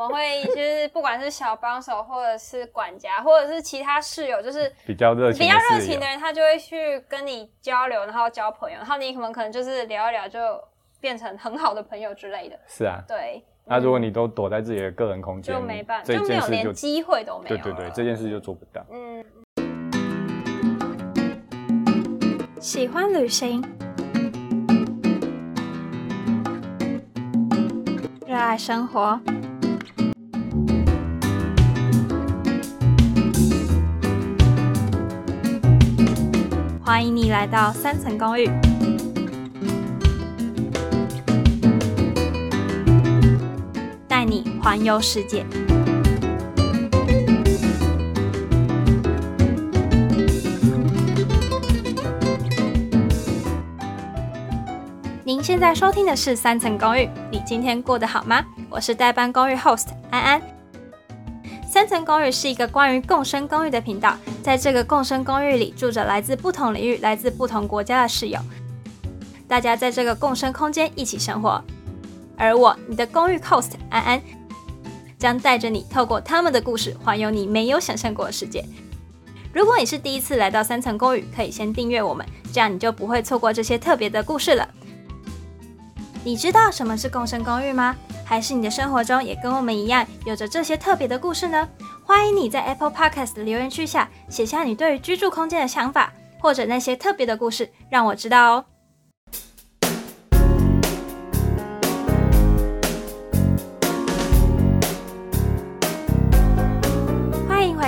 么会就是不管是小帮手或者是管家，或者是其他室友，就是比较热情、比较热情的人，他就会去跟你交流，然后交朋友，然后你可能可能就是聊一聊就变成很好的朋友之类的。是啊，对。那如果你都躲在自己的个人空间，就没办法，就没有连机会都没有。对对对，这件事就做不到。嗯。喜欢旅行，热爱生活，欢迎你来到三层公寓，带你环游世界。您现在收听的是三层公寓，你今天过得好吗？我是代班公寓 host 安安。三层公寓是一个关于共生公寓的频道，在这个共生公寓里住着来自不同领域、来自不同国家的室友，大家在这个共生空间一起生活。而我，你的公寓 host 安安，将带着你透过他们的故事，环游你没有想象过的世界。如果你是第一次来到三层公寓，可以先订阅我们，这样你就不会错过这些特别的故事了。你知道什么是共生公寓吗？还是你的生活中也跟我们一样有着这些特别的故事呢？欢迎你在 Apple Podcast 的留言区下写下你对于居住空间的想法，或者那些特别的故事，让我知道哦。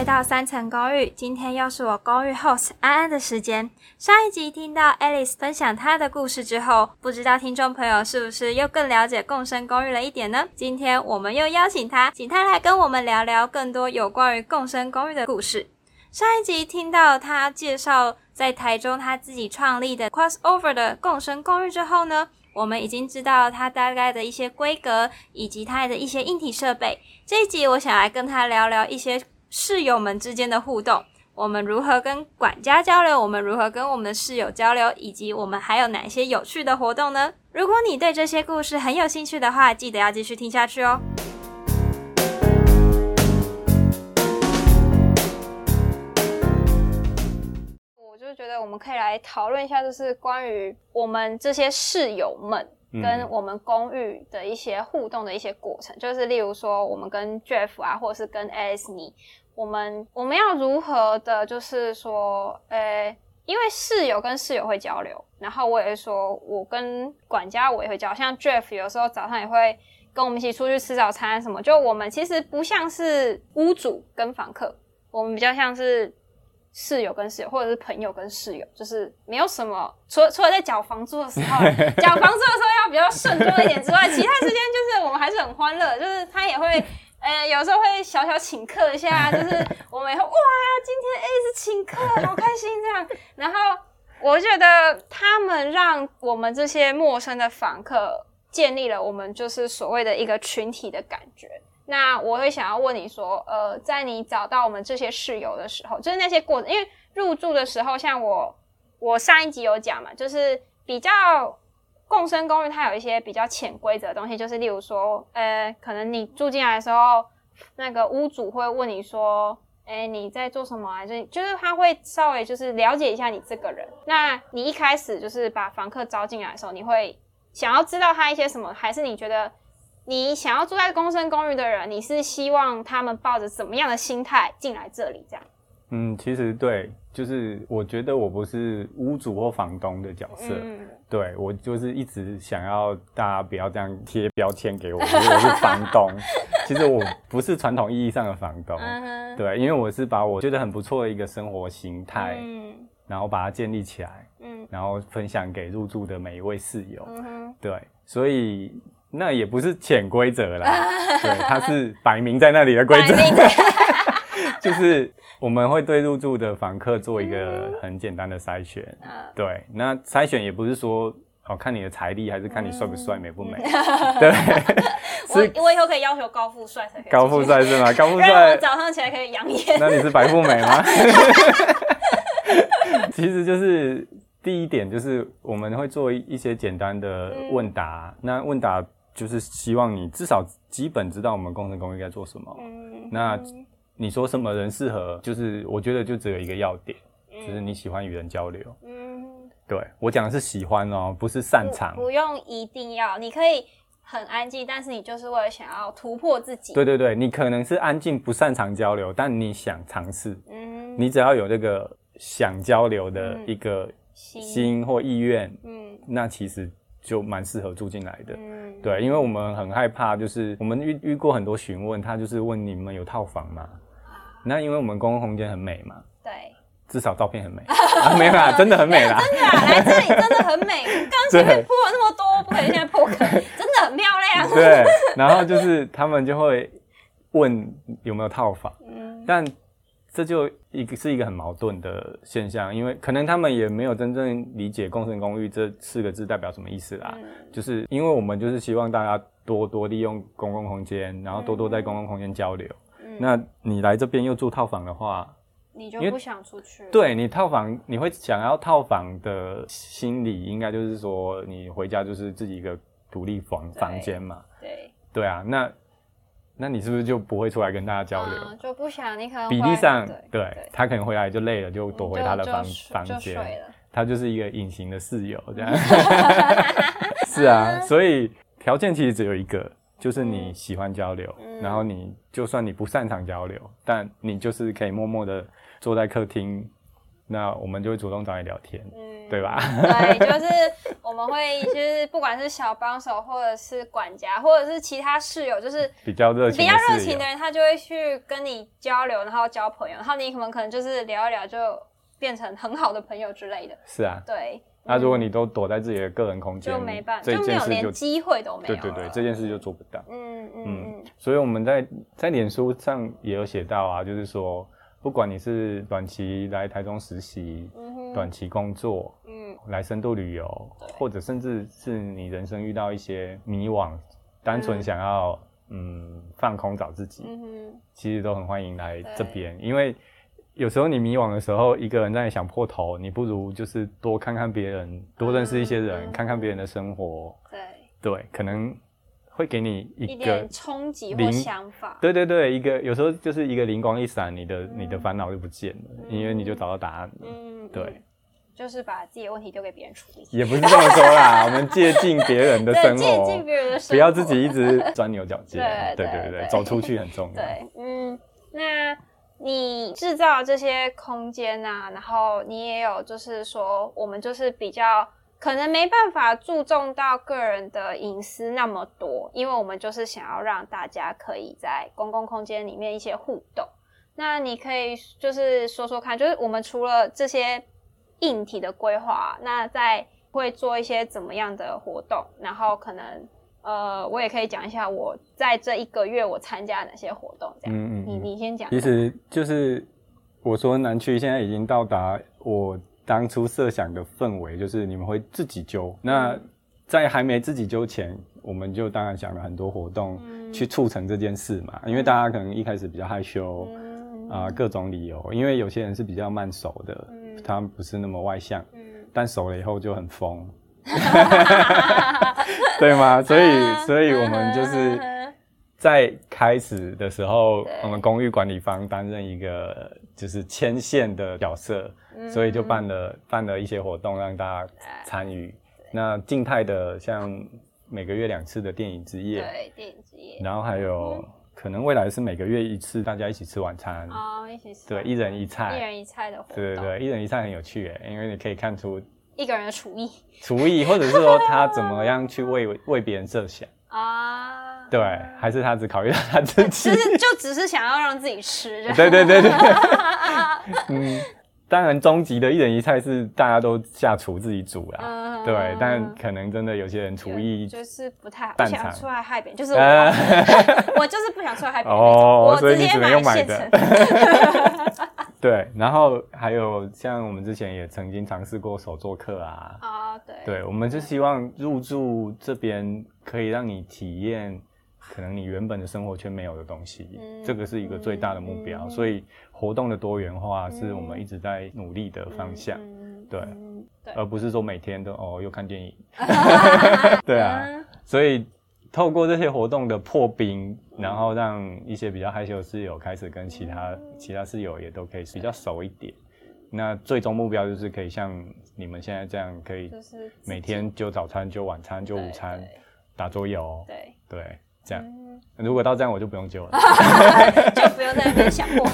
回到三层公寓，今天又是我公寓 host 安安的时间。上一集听到 Alice 分享她的故事之后，不知道听众朋友是不是又更了解共生公寓了一点呢？今天我们又邀请她，请她来跟我们聊聊更多有关于共生公寓的故事。上一集听到她介绍在台中她自己创立的 Crossover 的共生公寓之后呢，我们已经知道它大概的一些规格以及它的一些硬体设备。这一集我想来跟她聊聊一些。室友们之间的互动，我们如何跟管家交流？我们如何跟我们的室友交流？以及我们还有哪些有趣的活动呢？如果你对这些故事很有兴趣的话，记得要继续听下去哦。我就觉得我们可以来讨论一下，就是关于我们这些室友们跟我们公寓的一些互动的一些过程，就是例如说，我们跟 Jeff 啊，或者是跟 Alice 你。我们我们要如何的，就是说，呃，因为室友跟室友会交流，然后我也会说，我跟管家我也会交，像 Jeff 有时候早上也会跟我们一起出去吃早餐什么，就我们其实不像是屋主跟房客，我们比较像是室友跟室友，或者是朋友跟室友，就是没有什么，除了除了在缴房租的时候，缴房租的时候要比较慎重一点之外，其他时间就是我们还是很欢乐，就是他也会。呃，有时候会小小请客一下，就是我们以后哇，今天 A 是请客，好开心这样。然后我觉得他们让我们这些陌生的访客建立了我们就是所谓的一个群体的感觉。那我会想要问你说，呃，在你找到我们这些室友的时候，就是那些过程，因为入住的时候，像我我上一集有讲嘛，就是比较。共生公寓它有一些比较潜规则的东西，就是例如说，呃，可能你住进来的时候，那个屋主会问你说，哎，你在做什么？就就是他会稍微就是了解一下你这个人。那你一开始就是把房客招进来的时候，你会想要知道他一些什么？还是你觉得你想要住在公生公寓的人，你是希望他们抱着什么样的心态进来这里？这样？嗯，其实对，就是我觉得我不是屋主或房东的角色，对我就是一直想要大家不要这样贴标签给我，我是房东。其实我不是传统意义上的房东，对，因为我是把我觉得很不错的一个生活形态，嗯然后把它建立起来，嗯，然后分享给入住的每一位室友，对，所以那也不是潜规则啦，对，它是摆明在那里的规则。就是我们会对入住的房客做一个很简单的筛选，对，那筛选也不是说哦看你的财力，还是看你帅不帅、美不美，对。我我以后可以要求高富帅才可以。高富帅是吗？高富帅早上起来可以养眼。那你是白富美吗？其实就是第一点，就是我们会做一些简单的问答，那问答就是希望你至少基本知道我们工程公寓该做什么。嗯，那你说什么人适合？就是我觉得就只有一个要点，就是你喜欢与人交流。嗯，对我讲的是喜欢哦，不是擅长。不用一定要，你可以很安静，但是你就是为了想要突破自己。对对对，你可能是安静不擅长交流，但你想尝试。嗯，你只要有这个想交流的一个心或意愿，嗯，那其实。就蛮适合住进来的，嗯，对，因为我们很害怕，就是我们遇遇过很多询问，他就是问你们有套房吗？那因为我们公共空间很美嘛，对，至少照片很美，没有啦，真的很美啦，真的来这里真的很美，刚前面铺了那么多，不可以现在铺，真的很漂亮，对，然后就是他们就会问有没有套房，嗯，但。这就一个是一个很矛盾的现象，因为可能他们也没有真正理解“共生公寓”这四个字代表什么意思啦。就是因为我们就是希望大家多多利用公共空间，然后多多在公共空间交流。那你来这边又住套房的话，你就不想出去。对你套房，你会想要套房的心理，应该就是说你回家就是自己一个独立房房间嘛。对对啊，那。那你是不是就不会出来跟大家交流？就不想你可能比例上，对他可能回来就累了，就躲回他的房房间，他就是一个隐形的室友这样。是啊，所以条件其实只有一个，就是你喜欢交流，然后你就算你不擅长交流，但你就是可以默默的坐在客厅，那我们就会主动找你聊天。对吧？对，就是我们会，就是不管是小帮手，或者是管家，或者是其他室友，就是比较热情、比较热情的人，他就会去跟你交流，然后交朋友，然后你可能可能就是聊一聊，就变成很好的朋友之类的。是啊，对。那如果你都躲在自己的个人空间，就没办法，就没有连机会都没有。对对对，这件事就做不到。嗯嗯嗯。所以我们在在脸书上也有写到啊，就是说。不管你是短期来台中实习，短期工作，嗯，来深度旅游，或者甚至是你人生遇到一些迷惘，单纯想要嗯放空找自己，嗯其实都很欢迎来这边，因为有时候你迷惘的时候，一个人在想破头，你不如就是多看看别人，多认识一些人，看看别人的生活，对。对，可能。会给你一个冲击或想法，对对对，一个有时候就是一个灵光一闪，你的你的烦恼就不见了，因为你就找到答案了。嗯，对，就是把自己的问题丢给别人处理，也不是这么说啦，我们借鉴别人的生活，借鉴别人的生活，不要自己一直钻牛角尖。对对对对，走出去很重要。对，嗯，那你制造这些空间啊，然后你也有就是说，我们就是比较。可能没办法注重到个人的隐私那么多，因为我们就是想要让大家可以在公共空间里面一些互动。那你可以就是说说看，就是我们除了这些硬体的规划，那在会做一些怎么样的活动？然后可能呃，我也可以讲一下我在这一个月我参加哪些活动。这样，嗯嗯，你你先讲。其实就是我说南区现在已经到达我。当初设想的氛围就是你们会自己揪，那在还没自己揪前，我们就当然想了很多活动去促成这件事嘛。因为大家可能一开始比较害羞，啊，各种理由。因为有些人是比较慢熟的，他们不是那么外向，但熟了以后就很疯，对吗？所以，所以我们就是 在开始的时候，我们公寓管理方担任一个就是牵线的角色。所以就办了办了一些活动让大家参与。那静态的像每个月两次的电影之夜，对电影之夜。然后还有可能未来是每个月一次，大家一起吃晚餐。哦，一起吃。对，一人一菜。一人一菜的活动。对对对，一人一菜很有趣诶，因为你可以看出一个人的厨艺。厨艺，或者是说他怎么样去为为别人设想 啊？对，还是他只考虑到他自己？就是就只是想要让自己吃。对对对对。嗯。当然，终极的一人一菜是大家都下厨自己煮啦，对。但可能真的有些人厨艺就是不太不想出来害别人，就是 我就是不想出来害别人，哦我直接买现成。对，然后还有像我们之前也曾经尝试过手作课啊，啊对，对，我们就希望入住这边可以让你体验。可能你原本的生活圈没有的东西，这个是一个最大的目标。所以活动的多元化是我们一直在努力的方向，对，而不是说每天都哦又看电影。对啊，所以透过这些活动的破冰，然后让一些比较害羞的室友开始跟其他其他室友也都可以比较熟一点。那最终目标就是可以像你们现在这样，可以每天就早餐、就晚餐、就午餐，打桌游。对对，这样。如果到这样，我就不用救了，就不用在那边想过。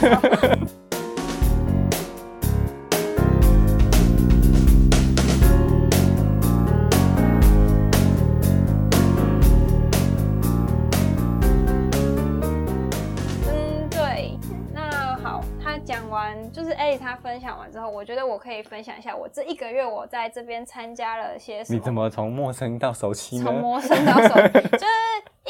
就是艾莉她分享完之后，我觉得我可以分享一下我这一个月我在这边参加了些什么。你怎么从陌生到熟悉呢？从陌生到熟，就是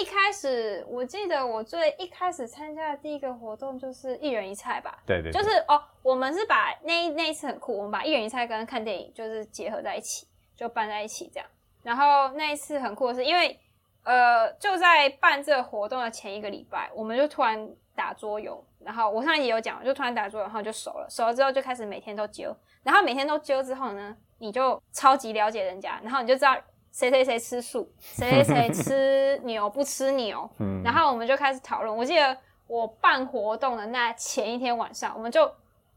一开始我记得我最一开始参加的第一个活动就是一人一菜吧。对对。就是哦，我们是把那那一次很酷，我们把一人一菜跟看电影就是结合在一起，就办在一起这样。然后那一次很酷的是，因为呃就在办这个活动的前一个礼拜，我们就突然打桌游。然后我上次也有讲，就突然打桌游，然后就熟了，熟了之后就开始每天都揪，然后每天都揪之后呢，你就超级了解人家，然后你就知道谁谁谁吃素，谁谁谁吃牛不吃牛，嗯，然后我们就开始讨论。我记得我办活动的那前一天晚上，我们就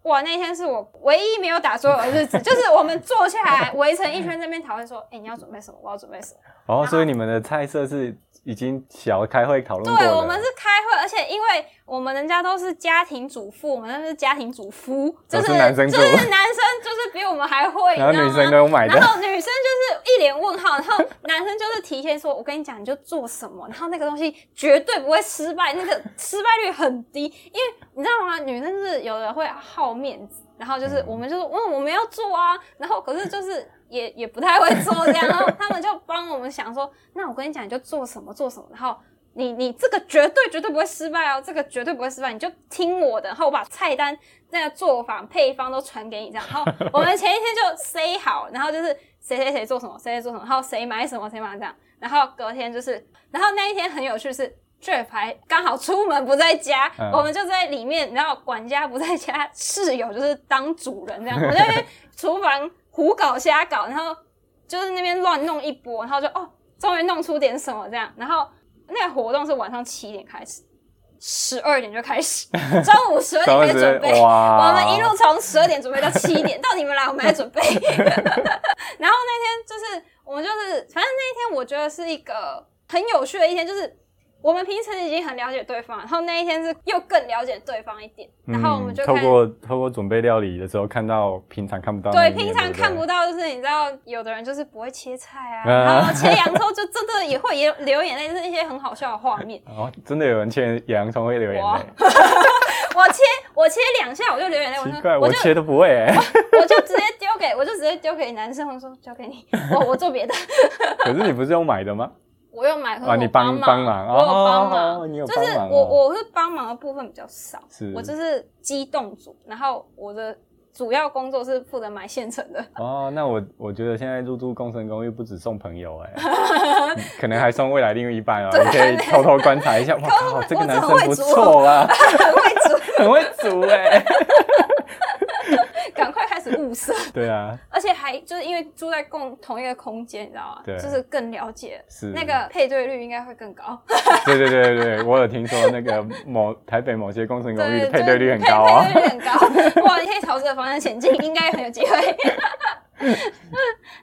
哇，那天是我唯一没有打桌游的日子，就是我们坐下来围成一圈这边讨论说，哎，你要准备什么？我要准备什么？哦，所以你们的菜色是。已经小开会讨论过对，我们是开会，而且因为我们人家都是家庭主妇，我们那是家庭主夫，就是男生，就是男生，就是比我们还会，然后女生都买的，然后女生就是一脸问号，然后男生就是提前说，我跟你讲，你就做什么，然后那个东西绝对不会失败，那个失败率很低，因为你知道吗？女生是有的会好面子，然后就是我们就是嗯，我们要做啊，然后可是就是。也也不太会做这样，然后他们就帮我们想说，那我跟你讲，你就做什么做什么，然后你你这个绝对绝对不会失败哦，这个绝对不会失败，你就听我的，然后我把菜单那个做法配方都传给你这样，然后我们前一天就 say 好，然后就是谁谁谁做什么，谁谁做什么，然后谁买什么谁买这样，然后隔天就是，然后那一天很有趣是 Jeff 还刚好出门不在家，我们就在里面，然后管家不在家，室友就是当主人这样，我在厨房。胡搞瞎搞，然后就是那边乱弄一波，然后就哦，终于弄出点什么这样。然后那个活动是晚上七点开始，十二点就开始，中午十二点开始准备。我们一路从十二点准备到七点，到你们来我们来准备。然后那天就是我们就是，反正那一天我觉得是一个很有趣的一天，就是。我们平时已经很了解对方，然后那一天是又更了解对方一点，然后我们就透过透过准备料理的时候看到平常看不到，对，平常看不到，就是你知道，有的人就是不会切菜啊，然后切洋葱就真的也会也流眼泪，是一些很好笑的画面。哦，真的有人切洋葱会流眼泪？我切我切两下我就流眼泪，奇怪，我切都不会 哎，我就直接丢给我就直接丢给男生，我说交给你，我我做别的。可是你不是要买的吗？我有买，啊，你帮帮忙，我有帮忙，就是我我是帮忙的部分比较少，我就是机动组，然后我的主要工作是负责买现成的。哦，那我我觉得现在入住工程公寓不止送朋友哎，可能还送未来另一半哦，你可以偷偷观察一下，哇靠，这个男生不错啊，很会煮，很会煮哎。物色，对啊，而且还就是因为住在共同一个空间，你知道吗？对，就是更了解，是。那个配对率应该会更高。对对对对我有听说那个某台北某些工程公寓的配对率很高啊，配对率很高，哇，你可以朝这个方向前进，应该很有机会。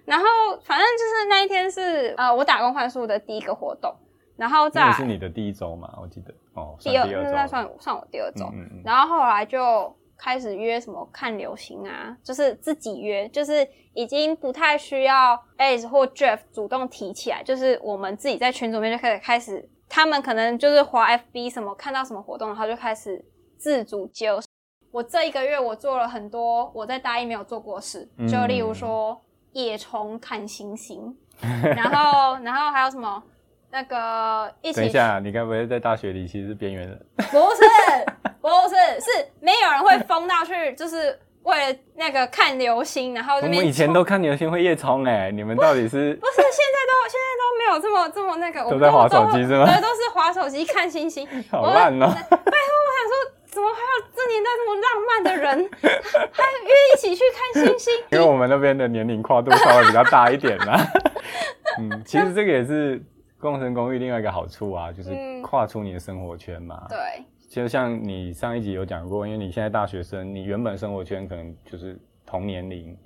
然后反正就是那一天是呃我打工换宿的第一个活动，然后在是你的第一周嘛，我记得。哦，第二那算算我第二周，然后后来就。开始约什么看流星啊，就是自己约，就是已经不太需要 Ace 或 Jeff 主动提起来，就是我们自己在群组面就开始开始，他们可能就是滑 FB 什么看到什么活动，然后就开始自主揪。我这一个月我做了很多我在大一没有做过事，就例如说夜虫看星星，然后然后还有什么那个一起。等一下，你该不会在大学里其实是边缘人？不是。不是，是没有人会疯到去，就是为了那个看流星，然后我们以前都看流星会夜冲哎，你们到底是？不是，现在都现在都没有这么这么那个，都在划手机是吗？对，都是划手机看星星，好烂哦！拜托，我想说，怎么还有这年代这么浪漫的人，还约一起去看星星？因为我们那边的年龄跨度稍微比较大一点啦。嗯，其实这个也是。共生公寓另外一个好处啊，就是跨出你的生活圈嘛。对，就像你上一集有讲过，因为你现在大学生，你原本生活圈可能就是同年龄，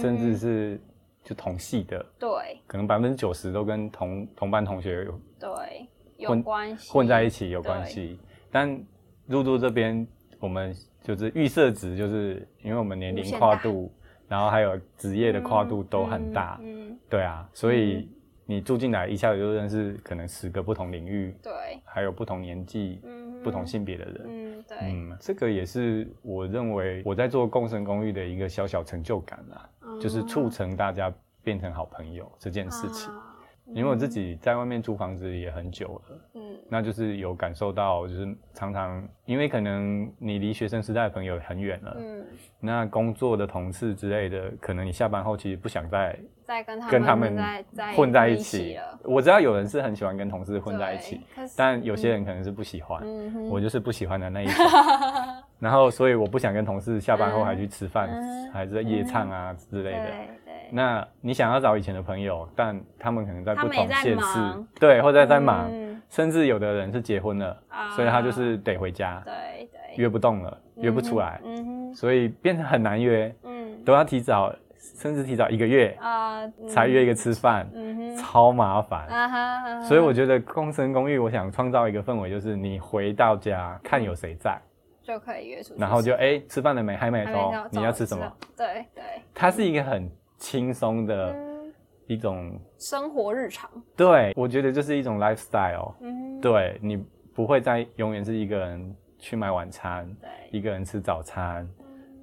甚至是就同系的，对，可能百分之九十都跟同同班同学有对有关系，混在一起有关系。但入住这边，我们就是预设值，就是因为我们年龄跨度，然后还有职业的跨度都很大，嗯，对啊，所以你住进来一下子就认识可能十个不同领域，对，还有不同年纪、不同性别的人，嗯，对，嗯，这个也是我认为我在做共生公寓的一个小小成就感啦，就是促成大家变成好朋友这件事情。因为我自己在外面租房子也很久了，嗯，那就是有感受到，就是常常因为可能你离学生时代的朋友很远了，嗯，那工作的同事之类的，可能你下班后其实不想再再跟跟他们混在一起了。我知道有人是很喜欢跟同事混在一起，但有些人可能是不喜欢，我就是不喜欢的那一种。然后，所以我不想跟同事下班后还去吃饭，还是在夜唱啊之类的。那你想要找以前的朋友，但他们可能在不同县市，对，或者在忙，甚至有的人是结婚了，所以他就是得回家，对对，约不动了，约不出来，嗯所以变成很难约，嗯，都要提早，甚至提早一个月啊，才约一个吃饭，嗯超麻烦，所以我觉得共生公寓，我想创造一个氛围，就是你回到家看有谁在。就可以约出，然后就哎，吃饭了没？还没说你要吃什么？对对，它是一个很轻松的一种生活日常。对，我觉得就是一种 lifestyle。嗯，对你不会再永远是一个人去买晚餐，对，一个人吃早餐，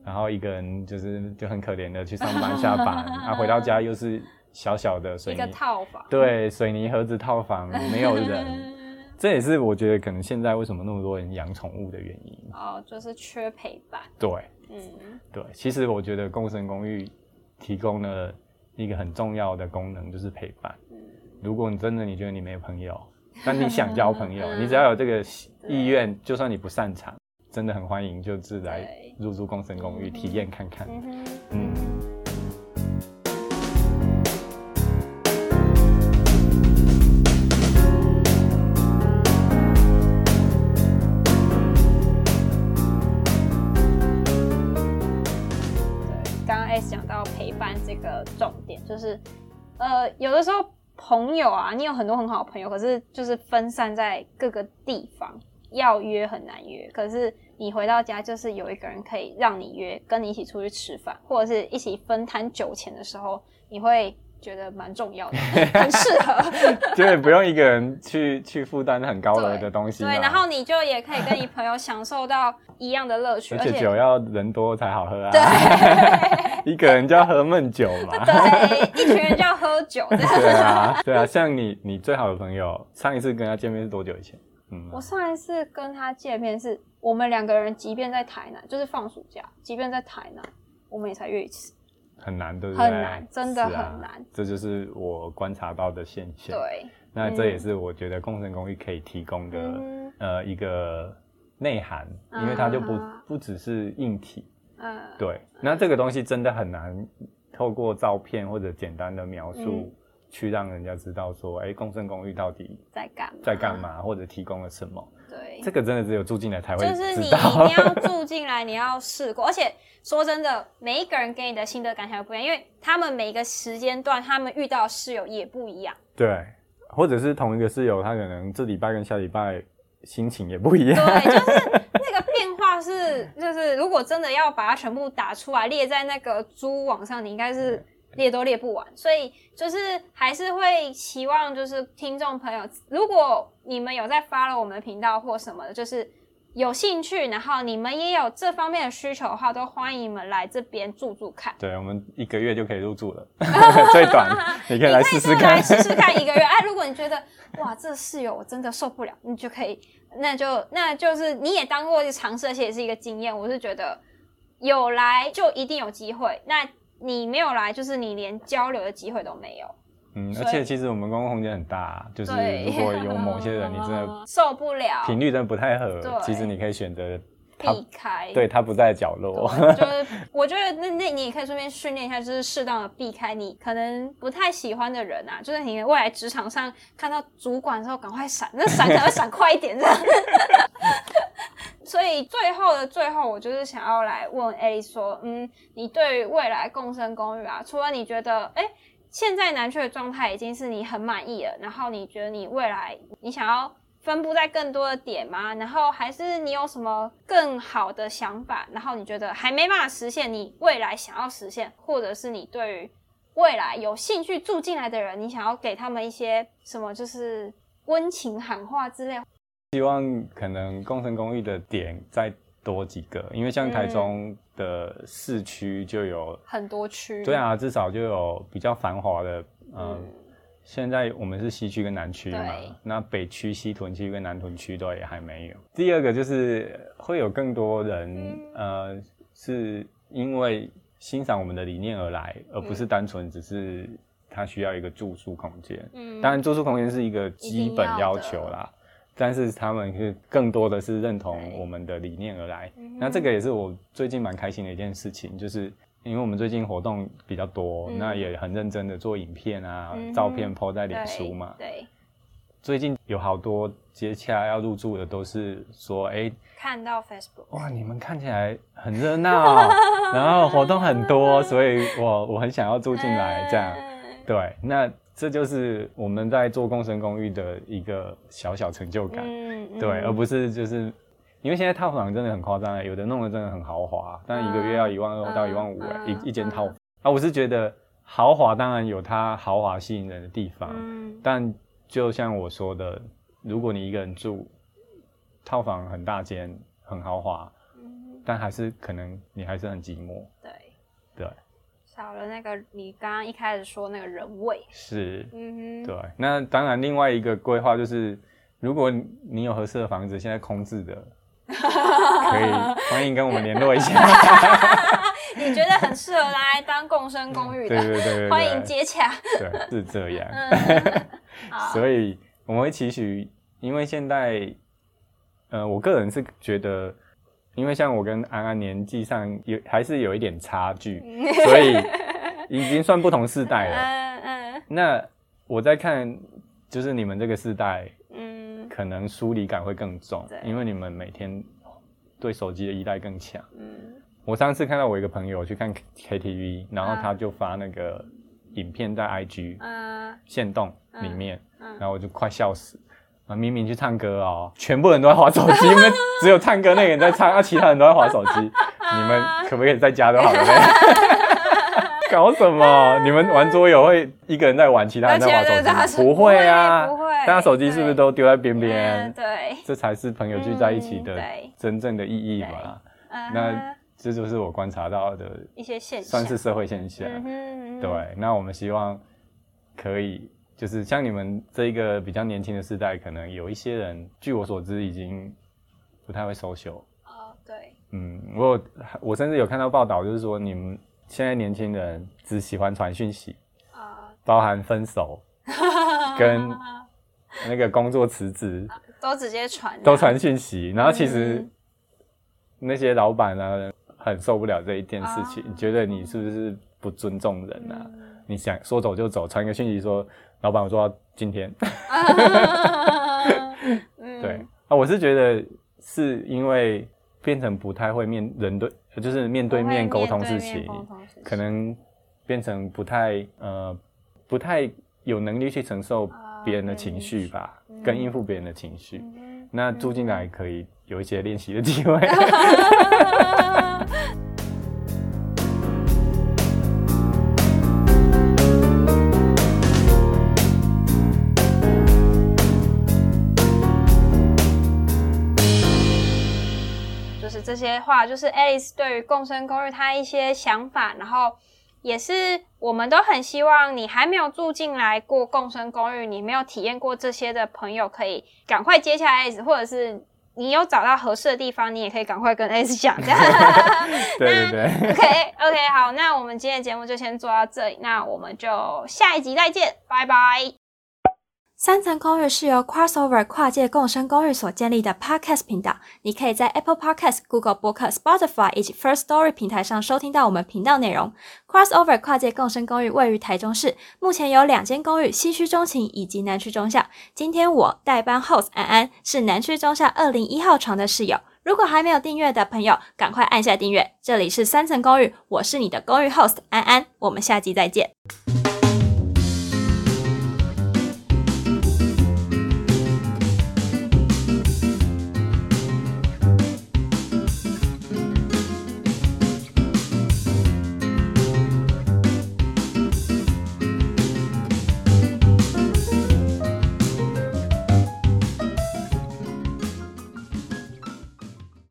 然后一个人就是就很可怜的去上班下班，然 后回到家又是小小的水泥套房，对，水泥盒子套房，没有人。这也是我觉得可能现在为什么那么多人养宠物的原因哦，就是缺陪伴。对，嗯，对，其实我觉得共生公寓提供了一个很重要的功能，就是陪伴。嗯，如果你真的你觉得你没朋友，但你想交朋友，你只要有这个意愿，就算你不擅长，真的很欢迎，就是来入住共生公寓体验看看。嗯。想到陪伴这个重点就是，呃，有的时候朋友啊，你有很多很好的朋友，可是就是分散在各个地方，要约很难约。可是你回到家，就是有一个人可以让你约，跟你一起出去吃饭，或者是一起分摊酒钱的时候，你会。觉得蛮重要的，很适合，就是不用一个人去去负担很高额的东西。对，然后你就也可以跟你朋友享受到一样的乐趣。而且酒要人多才好喝啊。对，一个人就要喝闷酒嘛。对，一群人就要喝酒。对啊，对啊，像你，你最好的朋友，上一次跟他见面是多久以前？嗯，我上一次跟他见面是我们两个人，即便在台南，就是放暑假，即便在台南，我们也才约一次。很难，对不对？很难，真的很难。这就是我观察到的现象。对，那这也是我觉得共生公寓可以提供的呃一个内涵，因为它就不不只是硬体。嗯，对。那这个东西真的很难透过照片或者简单的描述去让人家知道说，哎，共生公寓到底在干在干嘛，或者提供了什么。对，这个真的只有住进来才会。就是你一定要 住进来，你要试过。而且说真的，每一个人给你的心得感想不一样，因为他们每一个时间段，他们遇到室友也不一样。对，或者是同一个室友，他可能这礼拜跟下礼拜心情也不一样。对，就是 那个变化是，就是如果真的要把它全部打出来列在那个租网上，你应该是。列都列不完，所以就是还是会期望，就是听众朋友，如果你们有在发了我们的频道或什么的，就是有兴趣，然后你们也有这方面的需求的话，都欢迎你们来这边住住看。对，我们一个月就可以入住了，最短，你可以来试试看，来试试看一个月。哎，如果你觉得哇，这室友我真的受不了，你就可以，那就那就是你也当过尝试，而且也是一个经验。我是觉得有来就一定有机会。那你没有来，就是你连交流的机会都没有。嗯，而且其实我们公共空间很大，就是如果有某些人你真的 受不了，频率真的不太合，其实你可以选择避开，对他不在角落。就是我觉得那那你也可以顺便训练一下，就是适当的避开你可能不太喜欢的人啊。就是你未来职场上看到主管的时候，赶快闪，那闪可能闪快一点这样。所以最后的最后，我就是想要来问 A 说，嗯，你对未来共生公寓啊，除了你觉得，哎，现在南区的状态已经是你很满意了，然后你觉得你未来你想要。分布在更多的点吗？然后还是你有什么更好的想法？然后你觉得还没办法实现，你未来想要实现，或者是你对于未来有兴趣住进来的人，你想要给他们一些什么，就是温情喊话之类？希望可能共生公寓的点再多几个，因为像台中的市区就有很多区，对啊，至少就有比较繁华的，嗯。现在我们是西区跟南区嘛，那北区西屯区跟南屯区都也还没有。第二个就是会有更多人，呃，是因为欣赏我们的理念而来，而不是单纯只是他需要一个住宿空间。嗯，当然住宿空间是一个基本要求啦，但是他们是更多的是认同我们的理念而来。那这个也是我最近蛮开心的一件事情，就是。因为我们最近活动比较多，那也很认真的做影片啊、照片 po 在脸书嘛。对。最近有好多接洽要入住的，都是说，哎，看到 Facebook，哇，你们看起来很热闹，然后活动很多，所以我我很想要住进来，这样。对，那这就是我们在做共生公寓的一个小小成就感。嗯。对，而不是就是。因为现在套房真的很夸张有的弄得真的很豪华，但一个月要一万二到一万五一一间套房啊！我是觉得豪华当然有它豪华吸引人的地方，但就像我说的，如果你一个人住套房很大间很豪华，但还是可能你还是很寂寞。对对，少了那个你刚刚一开始说那个人味是，嗯哼，对。那当然另外一个规划就是，如果你有合适的房子，现在空置的。可以，欢迎跟我们联络一下。你觉得很适合来当共生公寓的？对对对欢迎接洽。对，是这样。所以我们会期许，因为现在，呃，我个人是觉得，因为像我跟安安年纪上有还是有一点差距，所以已经算不同世代了。嗯嗯。那我在看，就是你们这个世代。嗯可能疏离感会更重，因为你们每天对手机的依赖更强。嗯，我上次看到我一个朋友去看 KTV，然后他就发那个影片在 IG，嗯，线动里面，然后我就快笑死。啊，明明去唱歌哦，全部人都在划手机，因为 只有唱歌那个人在唱，啊，其他人都在划手机。你们可不可以在家就好了？搞什么？你们玩桌游会一个人在玩，其他人在划手机？不会啊，不会。大家手机是不是都丢在边边？对，这才是朋友聚在一起的真正的意义吧？那这就是我观察到的一些现象，算是社会现象。对，那我们希望可以，就是像你们这一个比较年轻的世代，可能有一些人，据我所知，已经不太会收修。哦，对。嗯，我我甚至有看到报道，就是说你们。现在年轻人只喜欢传讯息，啊，包含分手 跟那个工作辞职，都直接传，都传讯息。然后其实那些老板呢，很受不了这一件事情，觉得你是不是不尊重人啊？你想说走就走，传一个讯息说，老板我做到今天。对啊，我是觉得是因为变成不太会面人对。就是面对面沟通事情，可能变成不太呃不太有能力去承受别人的情绪吧，跟应付别人的情绪。那住进来可以有一些练习的机会。些话就是 Alice 对于共生公寓他一些想法，然后也是我们都很希望你还没有住进来过共生公寓，你没有体验过这些的朋友，可以赶快接下 Alice，或者是你有找到合适的地方，你也可以赶快跟 Alice 讲。对对对，OK OK，好，那我们今天的节目就先做到这里，那我们就下一集再见，拜拜。三层公寓是由 Crossover 跨界共生公寓所建立的 Podcast 频道。你可以在 Apple Podcast、Google 播客、Spotify 以及 First Story 平台上收听到我们频道内容。Crossover 跨界共生公寓位于台中市，目前有两间公寓，西区中情以及南区中校。今天我代班 host 安安是南区中校二零一号床的室友。如果还没有订阅的朋友，赶快按下订阅。这里是三层公寓，我是你的公寓 host 安安，我们下集再见。